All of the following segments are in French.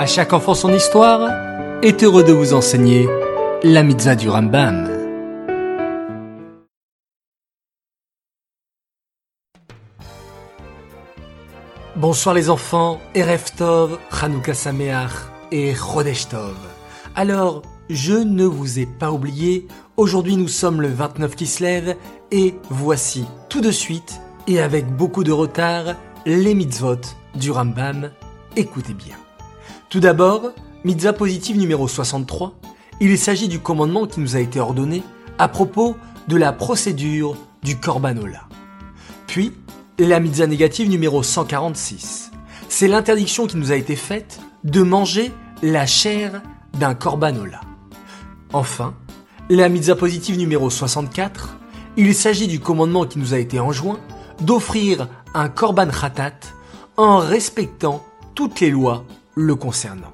À chaque enfant son histoire est heureux de vous enseigner la mitzvah du Rambam. Bonsoir les enfants, Erev Tov, Sameach et Chodesh Tov. Alors, je ne vous ai pas oublié, aujourd'hui nous sommes le 29 qui se lève et voici tout de suite et avec beaucoup de retard les mitzvot du Rambam. Écoutez bien. Tout d'abord, mitzvah positive numéro 63, il s'agit du commandement qui nous a été ordonné à propos de la procédure du Korbanola. Puis, la mitzvah négative numéro 146, c'est l'interdiction qui nous a été faite de manger la chair d'un Korbanola. Enfin, la mitzvah positive numéro 64, il s'agit du commandement qui nous a été enjoint d'offrir un korban khatat en respectant toutes les lois le concernant.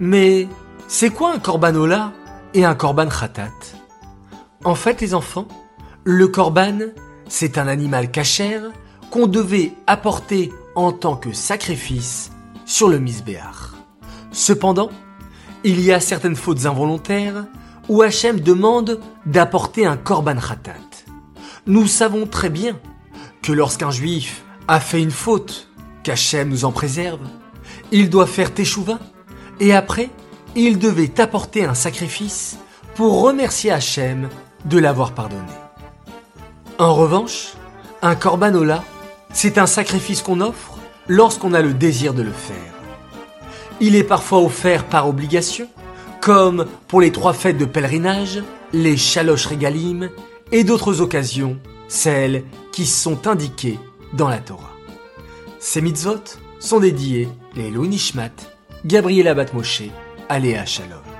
Mais c'est quoi un korbanola et un korban khatat? En fait, les enfants, le korban, c'est un animal cachère qu'on devait apporter en tant que sacrifice sur le misbéar. Cependant, il y a certaines fautes involontaires où Hachem demande d'apporter un korban khatat. Nous savons très bien que lorsqu'un juif a fait une faute, qu'Hachem nous en préserve, il doit faire teshuva, et après, il devait apporter un sacrifice pour remercier Hachem de l'avoir pardonné. En revanche, un korbanola, c'est un sacrifice qu'on offre lorsqu'on a le désir de le faire. Il est parfois offert par obligation, comme pour les trois fêtes de pèlerinage, les chaloches régalim et d'autres occasions, celles qui sont indiquées dans la Torah. Ces mitzvot sont dédiés Louis Nishmat, Gabriela Batmoshe, Aléa Shalom.